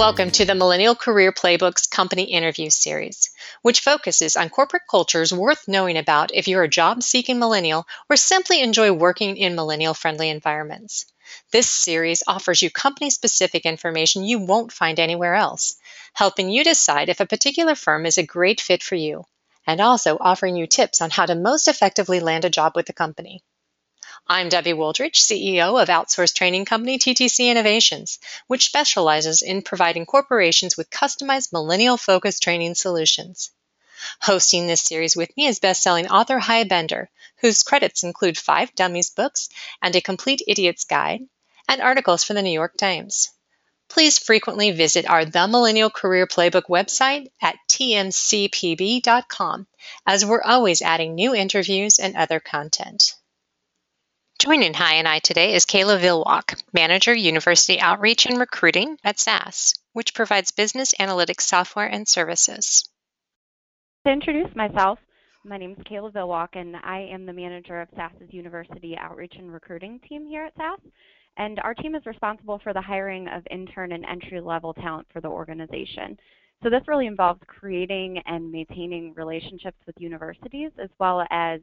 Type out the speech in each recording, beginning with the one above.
Welcome to the Millennial Career Playbooks Company Interview Series, which focuses on corporate cultures worth knowing about if you're a job seeking millennial or simply enjoy working in millennial friendly environments. This series offers you company specific information you won't find anywhere else, helping you decide if a particular firm is a great fit for you, and also offering you tips on how to most effectively land a job with the company. I'm Debbie Wooldridge, CEO of outsourced training company TTC Innovations, which specializes in providing corporations with customized millennial focused training solutions. Hosting this series with me is best-selling author Hy Bender, whose credits include five Dummies books and a complete idiot's guide, and articles for the New York Times. Please frequently visit our The Millennial Career Playbook website at tmcpb.com, as we're always adding new interviews and other content. Joining Hy and I today is Kayla Villwock, Manager, University Outreach and Recruiting at SAS, which provides business analytics software and services. To introduce myself, my name is Kayla Villwock, and I am the manager of SAS's University Outreach and Recruiting team here at SAS. And our team is responsible for the hiring of intern and entry level talent for the organization. So this really involves creating and maintaining relationships with universities as well as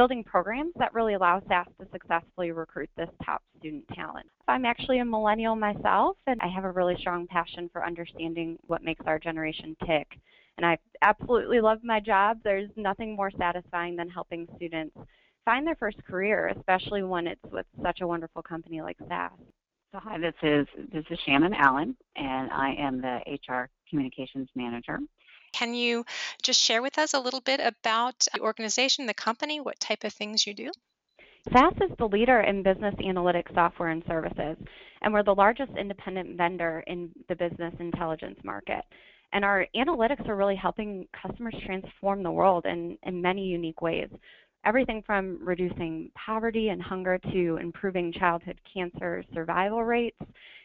building programs that really allow SAS to successfully recruit this top student talent. I'm actually a millennial myself, and I have a really strong passion for understanding what makes our generation tick. And I absolutely love my job. There's nothing more satisfying than helping students find their first career, especially when it's with such a wonderful company like SAS. So hi, this is this is Shannon Allen, and I am the HR communications manager. Can you just share with us a little bit about the organization, the company, what type of things you do? SAS is the leader in business analytics software and services, and we're the largest independent vendor in the business intelligence market. And our analytics are really helping customers transform the world in, in many unique ways. Everything from reducing poverty and hunger to improving childhood cancer survival rates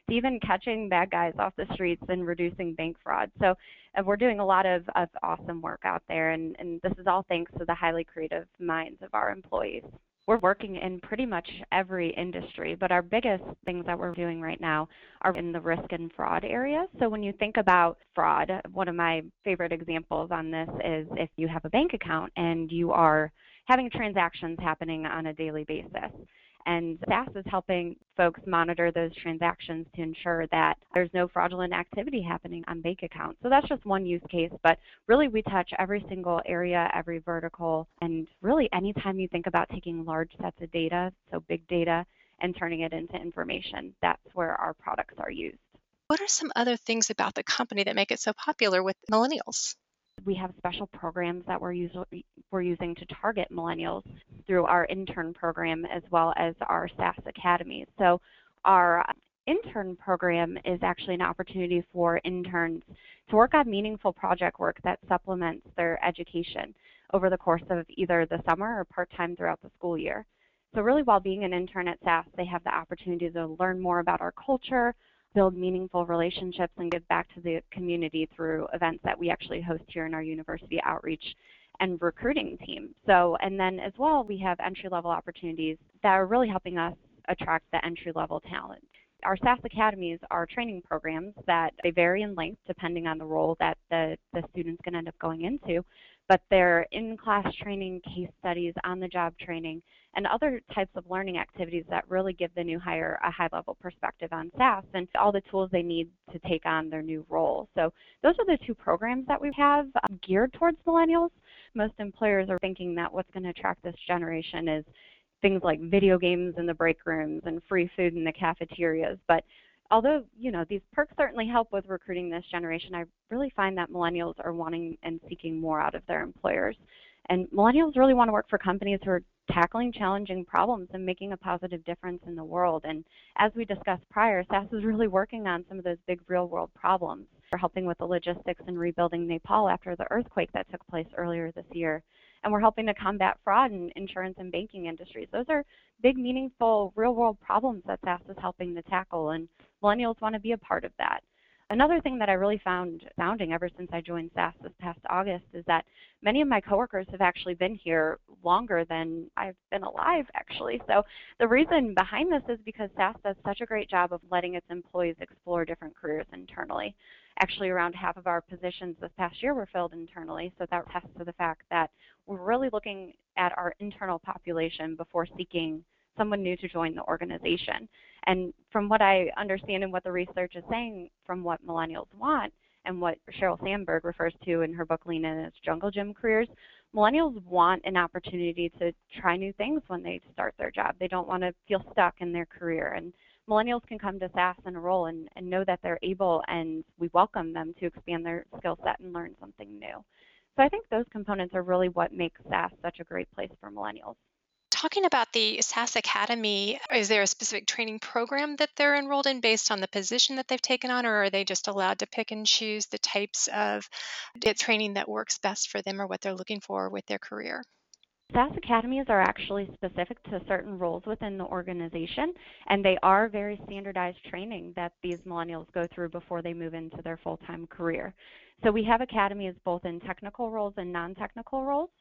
even catching bad guys off the streets and reducing bank fraud. So uh, we're doing a lot of, of awesome work out there, and, and this is all thanks to the highly creative minds of our employees. We're working in pretty much every industry, but our biggest things that we're doing right now are in the risk and fraud area. So when you think about fraud, one of my favorite examples on this is if you have a bank account and you are having transactions happening on a daily basis and SAS is helping folks monitor those transactions to ensure that there's no fraudulent activity happening on bank accounts. So that's just one use case, but really we touch every single area, every vertical, and really anytime you think about taking large sets of data, so big data, and turning it into information, that's where our products are used. What are some other things about the company that make it so popular with millennials? We have special programs that we're, we're using to target millennials through our intern program as well as our SAS Academy. So our intern program is actually an opportunity for interns to work on meaningful project work that supplements their education over the course of either the summer or part-time throughout the school year. So really while being an intern at SAS, they have the opportunity to learn more about our culture, build meaningful relationships and give back to the community through events that we actually host here in our university outreach and recruiting team. So, and then as well, we have entry level opportunities that are really helping us attract the entry level talent. Our SAS academies are training programs that they vary in length depending on the role that the, the student's going to end up going into but they're in-class training, case studies, on-the-job training, and other types of learning activities that really give the new hire a high-level perspective on SAS and all the tools they need to take on their new role. So those are the two programs that we have um, geared towards millennials. Most employers are thinking that what's going to attract this generation is things like video games in the break rooms and free food in the cafeterias, but although you know these perks certainly help with recruiting this generation, I really find that millennials are wanting and seeking more out of their employers. And millennials really want to work for companies who are tackling challenging problems and making a positive difference in the world. And as we discussed prior, SAS is really working on some of those big real world problems. We're helping with the logistics and rebuilding Nepal after the earthquake that took place earlier this year and we're helping to combat fraud in insurance and banking industries. Those are big, meaningful, real world problems that SAS is helping to tackle, and millennials want to be a part of that. Another thing that I really found founding ever since I joined SAS this past August is that many of my coworkers have actually been here longer than I've been alive, actually. So the reason behind this is because SAS does such a great job of letting its employees explore different careers internally. Actually, around half of our positions this past year were filled internally, so that attests to the fact that we're really looking at our internal population before seeking someone new to join the organization. And from what I understand and what the research is saying from what millennials want and what Sheryl Sandberg refers to in her book Lean In as Jungle Gym Careers, millennials want an opportunity to try new things when they start their job. They don't want to feel stuck in their career. And millennials can come to SAS and enroll and, and know that they're able and we welcome them to expand their skill set and learn something new. So I think those components are really what makes SAS such a great place for millennials talking about the SAS Academy, is there a specific training program that they're enrolled in based on the position that they've taken on, or are they just allowed to pick and choose the types of training that works best for them or what they're looking for with their career? SAS academies are actually specific to certain roles within the organization, and they are very standardized training that these millennials go through before they move into their full time career. So we have academies both in technical roles and non technical roles.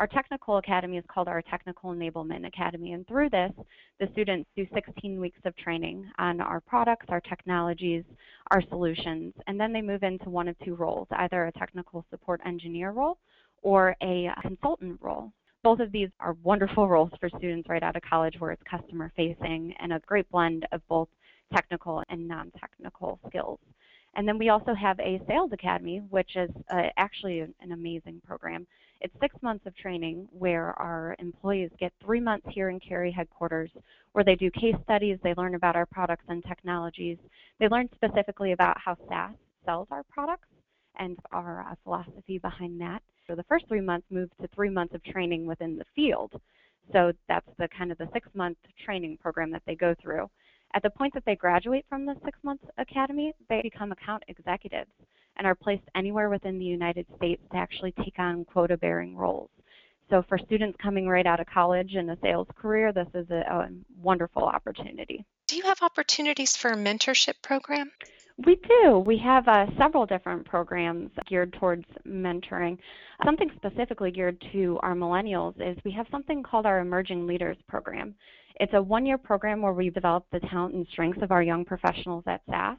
Our technical academy is called our Technical Enablement Academy, and through this, the students do 16 weeks of training on our products, our technologies, our solutions, and then they move into one of two roles, either a technical support engineer role or a consultant role. Both of these are wonderful roles for students right out of college where it's customer facing and a great blend of both technical and non-technical skills. And then we also have a sales academy, which is uh, actually an amazing program. It's six months of training where our employees get three months here in Cary headquarters where they do case studies, they learn about our products and technologies. They learn specifically about how SAS sells our products and our uh, philosophy behind that. So the first three months move to three months of training within the field. So that's the kind of the six month training program that they go through. At the point that they graduate from the six month academy, they become account executives and are placed anywhere within the United States to actually take on quota bearing roles. So for students coming right out of college in a sales career, this is a, a wonderful opportunity. Do you have opportunities for a mentorship program? We do. We have uh, several different programs geared towards mentoring. Something specifically geared to our millennials is we have something called our Emerging Leaders Program. It's a one year program where we develop the talent and strengths of our young professionals at SAS.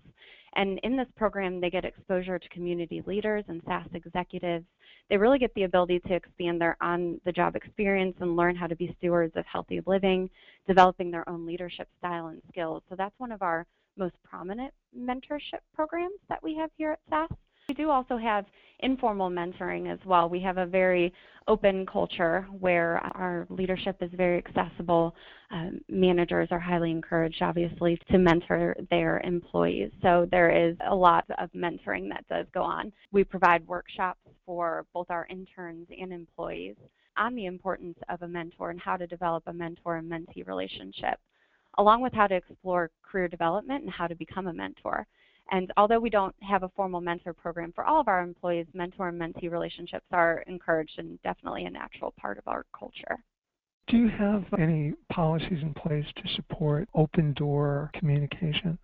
And in this program, they get exposure to community leaders and SAS executives. They really get the ability to expand their on the job experience and learn how to be stewards of healthy living, developing their own leadership style and skills. So that's one of our most prominent mentorship programs that we have here at SAS. We do also have informal mentoring as well. We have a very open culture where our leadership is very accessible. Um, managers are highly encouraged, obviously, to mentor their employees. So there is a lot of mentoring that does go on. We provide workshops for both our interns and employees on the importance of a mentor and how to develop a mentor and mentee relationship, along with how to explore career development and how to become a mentor. And although we don't have a formal mentor program for all of our employees, mentor and mentee relationships are encouraged and definitely a natural part of our culture. Do you have any policies in place to support open door communication?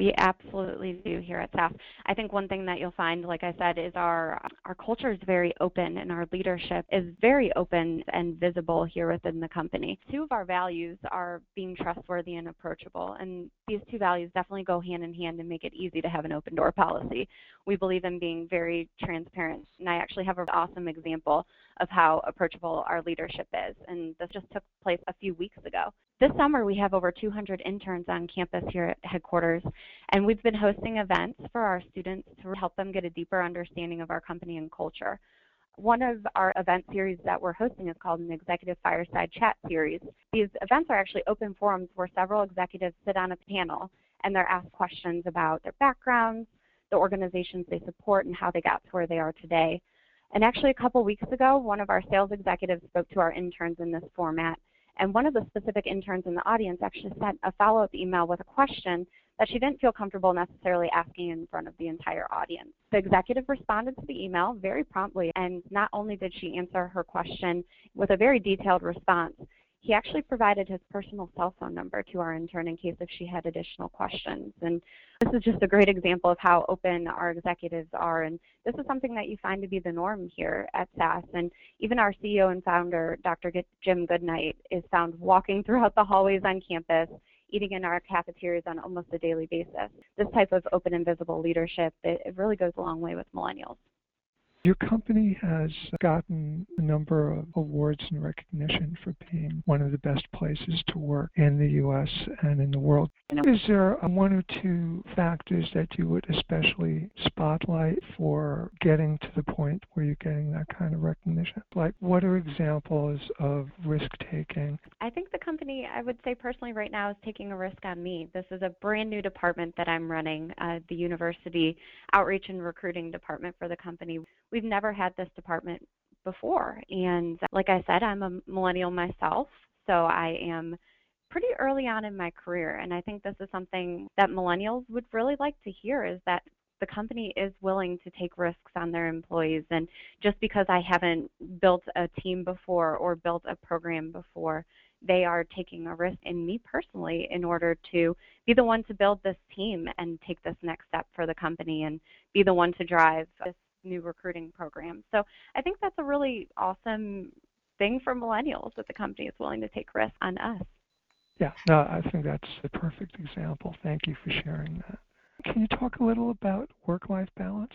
We absolutely do here at SAS. I think one thing that you'll find, like I said, is our our culture is very open and our leadership is very open and visible here within the company. Two of our values are being trustworthy and approachable, and these two values definitely go hand in hand and make it easy to have an open door policy. We believe in being very transparent, and I actually have an awesome example of how approachable our leadership is, and this just took place a few weeks ago. This summer, we have over 200 interns on campus here at headquarters, and we've been hosting events for our students to help them get a deeper understanding of our company and culture. One of our event series that we're hosting is called an Executive Fireside Chat series. These events are actually open forums where several executives sit on a panel and they're asked questions about their backgrounds, the organizations they support, and how they got to where they are today. And actually, a couple weeks ago, one of our sales executives spoke to our interns in this format and one of the specific interns in the audience actually sent a follow-up email with a question that she didn't feel comfortable necessarily asking in front of the entire audience. The executive responded to the email very promptly, and not only did she answer her question with a very detailed response, he actually provided his personal cell phone number to our intern in case if she had additional questions. And this is just a great example of how open our executives are. And this is something that you find to be the norm here at SAS. And even our CEO and founder, Dr. Jim Goodnight, is found walking throughout the hallways on campus, eating in our cafeterias on almost a daily basis. This type of open and visible leadership, it, it really goes a long way with millennials. Your company has gotten a number of awards and recognition for being one of the best places to work in the U.S. and in the world. Is there one or two factors that you would especially spotlight for getting to the point where you're getting that kind of recognition? Like, what are examples of risk taking? I think the company, I would say personally, right now is taking a risk on me. This is a brand new department that I'm running, uh, the university outreach and recruiting department for the company we've never had this department before. And like I said, I'm a millennial myself, so I am pretty early on in my career. And I think this is something that millennials would really like to hear is that the company is willing to take risks on their employees. And just because I haven't built a team before or built a program before, they are taking a risk in me personally in order to be the one to build this team and take this next step for the company and be the one to drive this new recruiting programs. So I think that's a really awesome thing for millennials that the company is willing to take risks on us. Yeah, no, I think that's a perfect example. Thank you for sharing that. Can you talk a little about work life balance?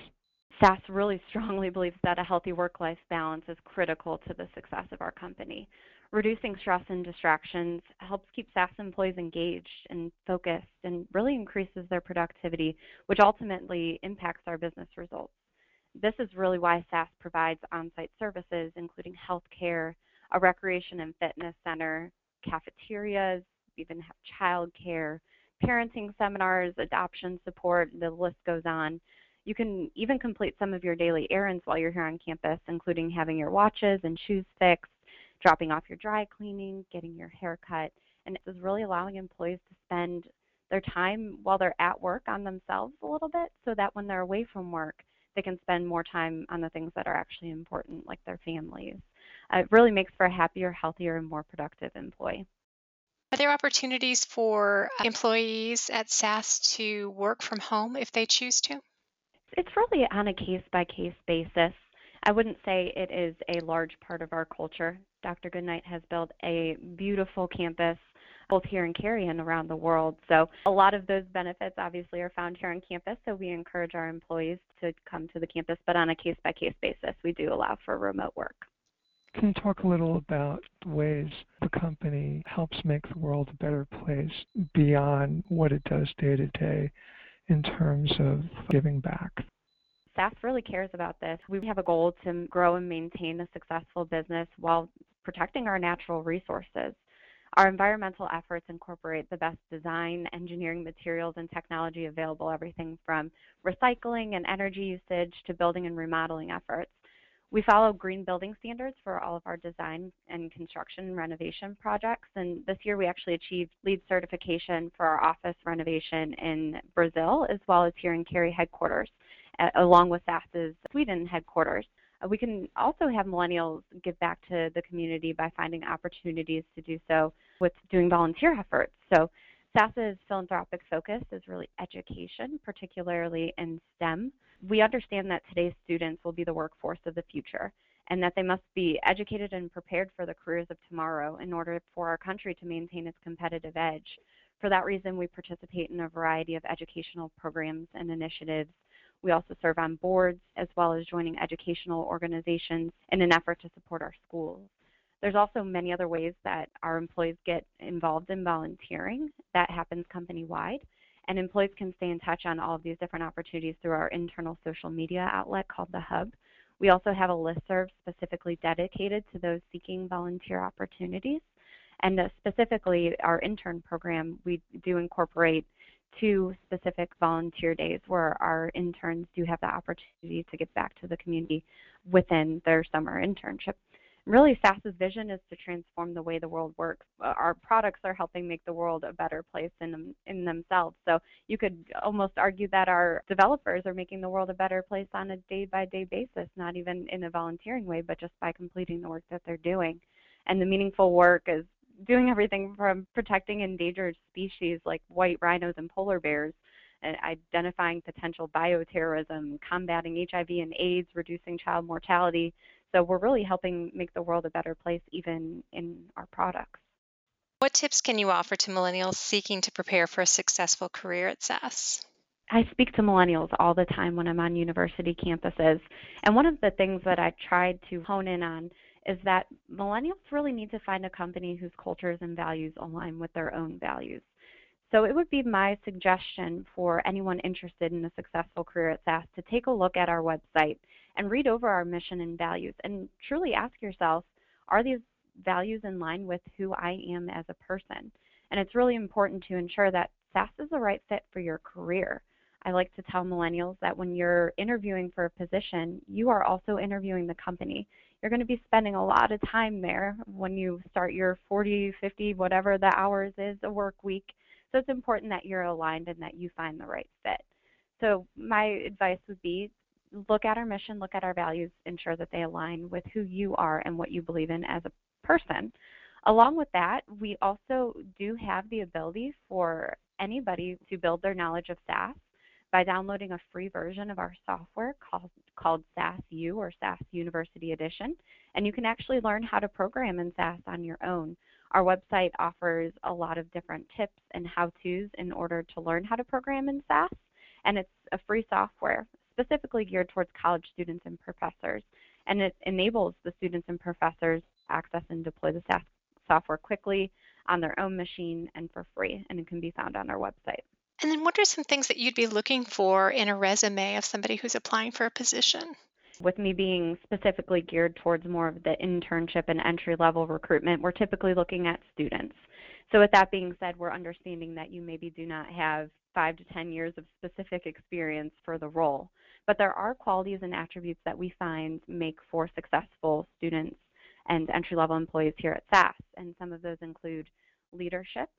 SAS really strongly believes that a healthy work life balance is critical to the success of our company. Reducing stress and distractions helps keep SAS employees engaged and focused and really increases their productivity, which ultimately impacts our business results. This is really why SAS provides on-site services, including healthcare, a recreation and fitness center, cafeterias, even have childcare, parenting seminars, adoption support, the list goes on. You can even complete some of your daily errands while you're here on campus, including having your watches and shoes fixed, dropping off your dry cleaning, getting your hair cut, and it is really allowing employees to spend their time while they're at work on themselves a little bit so that when they're away from work, they can spend more time on the things that are actually important, like their families. Uh, it really makes for a happier, healthier, and more productive employee. Are there opportunities for employees at SAS to work from home if they choose to? It's really on a case by case basis. I wouldn't say it is a large part of our culture. Dr. Goodnight has built a beautiful campus both here in Cary and around the world. So a lot of those benefits obviously are found here on campus. So we encourage our employees to come to the campus, but on a case by case basis, we do allow for remote work. Can you talk a little about ways the company helps make the world a better place beyond what it does day to day in terms of giving back? SAS really cares about this. We have a goal to grow and maintain a successful business while protecting our natural resources. Our environmental efforts incorporate the best design, engineering materials, and technology available, everything from recycling and energy usage to building and remodeling efforts. We follow green building standards for all of our design and construction renovation projects. And this year we actually achieved LEED certification for our office renovation in Brazil, as well as here in Cary headquarters, along with SAS's Sweden headquarters. Uh, we can also have millennials give back to the community by finding opportunities to do so with doing volunteer efforts. So SAS's philanthropic focus is really education, particularly in STEM. We understand that today's students will be the workforce of the future and that they must be educated and prepared for the careers of tomorrow in order for our country to maintain its competitive edge. For that reason, we participate in a variety of educational programs and initiatives we also serve on boards as well as joining educational organizations in an effort to support our schools. There's also many other ways that our employees get involved in volunteering. That happens company-wide. And employees can stay in touch on all of these different opportunities through our internal social media outlet called The Hub. We also have a listserv specifically dedicated to those seeking volunteer opportunities. And uh, specifically, our intern program, we do incorporate two specific volunteer days where our interns do have the opportunity to give back to the community within their summer internship. Really, SAS's vision is to transform the way the world works. Uh, our products are helping make the world a better place in, in themselves. So you could almost argue that our developers are making the world a better place on a day by day basis, not even in a volunteering way, but just by completing the work that they're doing. And the meaningful work is doing everything from protecting endangered species like white rhinos and polar bears, and identifying potential bioterrorism, combating HIV and AIDS, reducing child mortality. So we're really helping make the world a better place even in our products. What tips can you offer to millennials seeking to prepare for a successful career at SAS? I speak to millennials all the time when I'm on university campuses. And one of the things that I tried to hone in on is that millennials really need to find a company whose cultures and values align with their own values. So it would be my suggestion for anyone interested in a successful career at SAS to take a look at our website and read over our mission and values and truly ask yourself, are these values in line with who I am as a person? And it's really important to ensure that SAS is the right fit for your career. I like to tell millennials that when you're interviewing for a position, you are also interviewing the company. You're going to be spending a lot of time there when you start your 40, 50, whatever the hours is a work week. So it's important that you're aligned and that you find the right fit. So my advice would be look at our mission, look at our values, ensure that they align with who you are and what you believe in as a person. Along with that, we also do have the ability for anybody to build their knowledge of SAS by downloading a free version of our software called, called SAS U or SAS University Edition. And you can actually learn how to program in SAS on your own. Our website offers a lot of different tips and how-tos in order to learn how to program in SAS. And it's a free software specifically geared towards college students and professors. And it enables the students and professors to access and deploy the SAS software quickly on their own machine and for free. And it can be found on our website. And then, what are some things that you'd be looking for in a resume of somebody who's applying for a position? With me being specifically geared towards more of the internship and entry level recruitment, we're typically looking at students. So, with that being said, we're understanding that you maybe do not have five to 10 years of specific experience for the role. But there are qualities and attributes that we find make for successful students and entry level employees here at SAS. And some of those include leadership,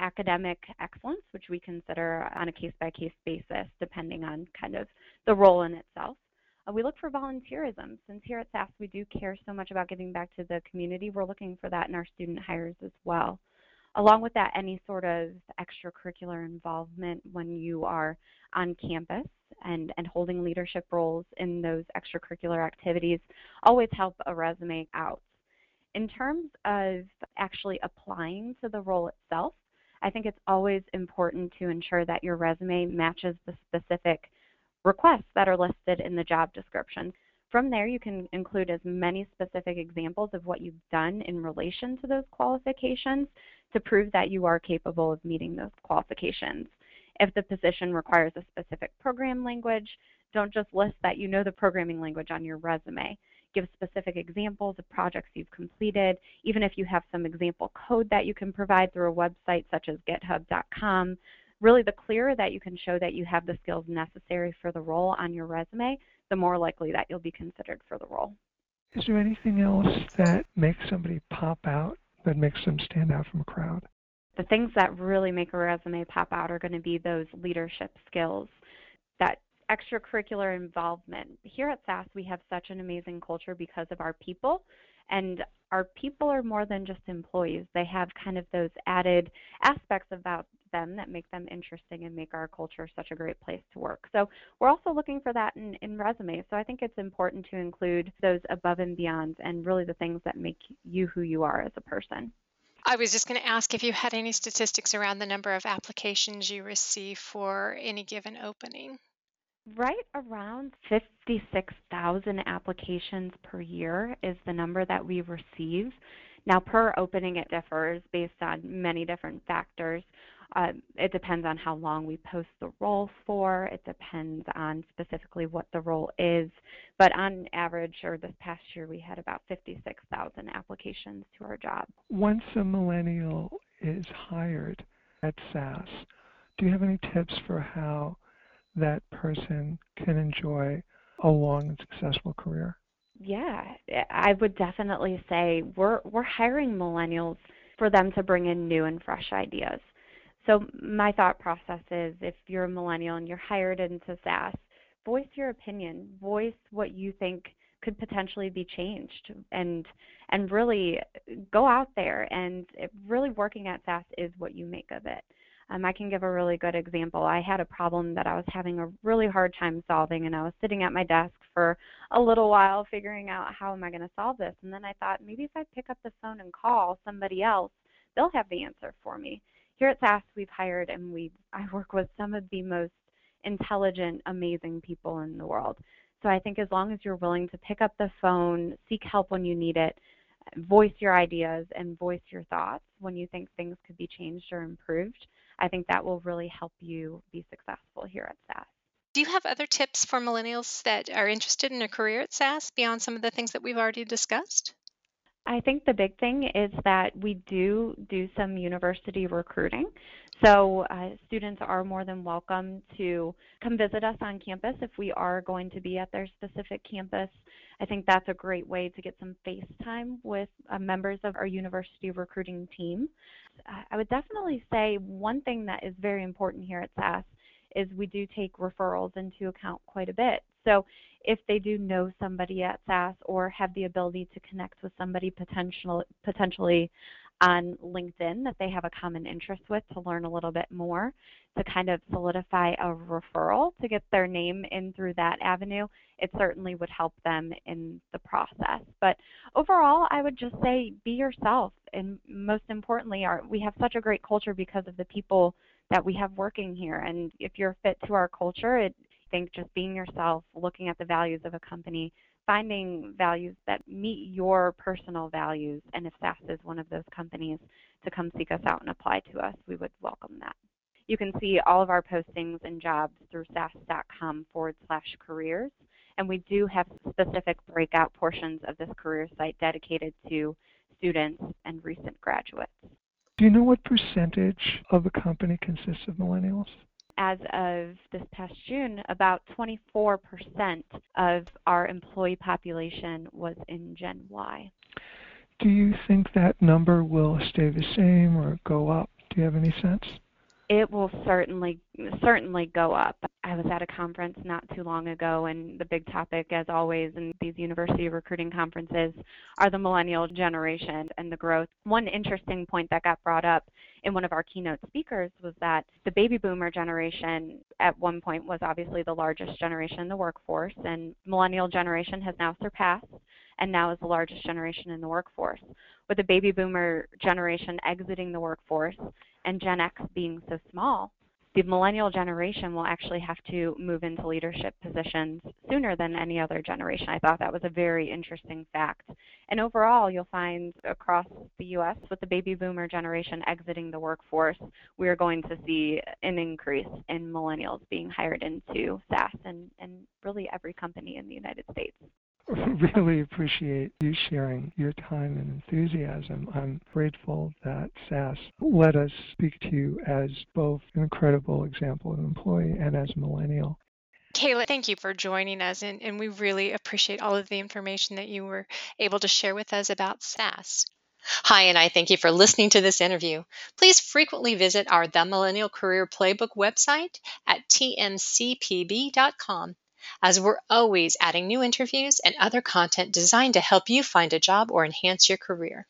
academic excellence, which we consider on a case by case basis, depending on kind of the role in itself. Uh, we look for volunteerism. Since here at SAS we do care so much about giving back to the community, we're looking for that in our student hires as well. Along with that, any sort of extracurricular involvement when you are on campus and, and holding leadership roles in those extracurricular activities always help a resume out. In terms of actually applying to the role itself, I think it's always important to ensure that your resume matches the specific requests that are listed in the job description. From there, you can include as many specific examples of what you've done in relation to those qualifications to prove that you are capable of meeting those qualifications. If the position requires a specific program language, don't just list that you know the programming language on your resume give specific examples of projects you've completed, even if you have some example code that you can provide through a website such as github.com. Really, the clearer that you can show that you have the skills necessary for the role on your resume, the more likely that you'll be considered for the role. Is there anything else that makes somebody pop out, that makes them stand out from a crowd? The things that really make a resume pop out are going to be those leadership skills that extracurricular involvement. Here at SAS, we have such an amazing culture because of our people. And our people are more than just employees. They have kind of those added aspects about them that make them interesting and make our culture such a great place to work. So we're also looking for that in, in resumes. So I think it's important to include those above and beyond and really the things that make you who you are as a person. I was just going to ask if you had any statistics around the number of applications you receive for any given opening. Right around 56,000 applications per year is the number that we receive. Now, per opening, it differs based on many different factors. Uh, it depends on how long we post the role for. It depends on specifically what the role is. But on average, or this past year, we had about 56,000 applications to our job. Once a millennial is hired at SAS, do you have any tips for how that person can enjoy a long and successful career? Yeah, eh, I would definitely say we're we're hiring millennials for them to bring in new and fresh ideas. So my thought process is if you're a millennial and you're hired into SAS, voice your opinion, voice what you think could potentially be changed and and really go out there and really working at SAS is what you make of it. Um, I can give a really good example. I had a problem that I was having a really hard time solving, and I was sitting at my desk for a little while figuring out how am I going to solve this. And then I thought maybe if I pick up the phone and call somebody else, they'll have the answer for me. Here at SAS, we've hired and we I work with some of the most intelligent, amazing people in the world. So I think as long as you're willing to pick up the phone, seek help when you need it, voice your ideas and voice your thoughts when you think things could be changed or improved, I think that will really help you be successful here at SAS. Do you have other tips for millennials that are interested in a career at SAS beyond some of the things that we've already discussed? I think the big thing is that we do do some university recruiting. So uh, students are more than welcome to come visit us on campus if we are going to be at their specific campus. I think that's a great way to get some face time with uh, members of our university recruiting team. I would definitely say one thing that is very important here at SAS is we do take referrals into account quite a bit. So if they do know somebody at SAS or have the ability to connect with somebody potential, potentially on LinkedIn that they have a common interest with to learn a little bit more, to kind of solidify a referral to get their name in through that avenue, it certainly would help them in the process. But overall, I would just say be yourself. And most importantly, our, we have such a great culture because of the people that we have working here. And if you're fit to our culture, it, I think just being yourself, looking at the values of a company, finding values that meet your personal values, and if SAS is one of those companies to come seek us out and apply to us, we would welcome that. You can see all of our postings and jobs through sas.com forward slash careers. And we do have specific breakout portions of this career site dedicated to students and recent graduates. Do you know what percentage of the company consists of millennials? As of this past June, about 24% of our employee population was in Gen Y. Do you think that number will stay the same or go up? Do you have any sense? It will certainly certainly go up. I was at a conference not too long ago, and the big topic, as always, in these university recruiting conferences, are the millennial generation and the growth. One interesting point that got brought up in one of our keynote speakers was that the baby boomer generation at one point was obviously the largest generation in the workforce, and millennial generation has now surpassed and now is the largest generation in the workforce. With the baby boomer generation exiting the workforce and Gen X being so small, the millennial generation will actually have to move into leadership positions sooner than any other generation. I thought that was a very interesting fact. And overall, you'll find across the U.S., with the baby boomer generation exiting the workforce, we are going to see an increase in millennials being hired into SAS and, and really every company in the United States. really appreciate you sharing your time and enthusiasm. I'm grateful that SAS let us speak to you as both an incredible example of an employee and as a millennial. Kayla, thank you for joining us, and, and we really appreciate all of the information that you were able to share with us about SAS. Hy, and I thank you for listening to this interview. Please frequently visit our The Millennial Career Playbook website at tmcpb.com as we're always adding new interviews and other content designed to help you find a job or enhance your career.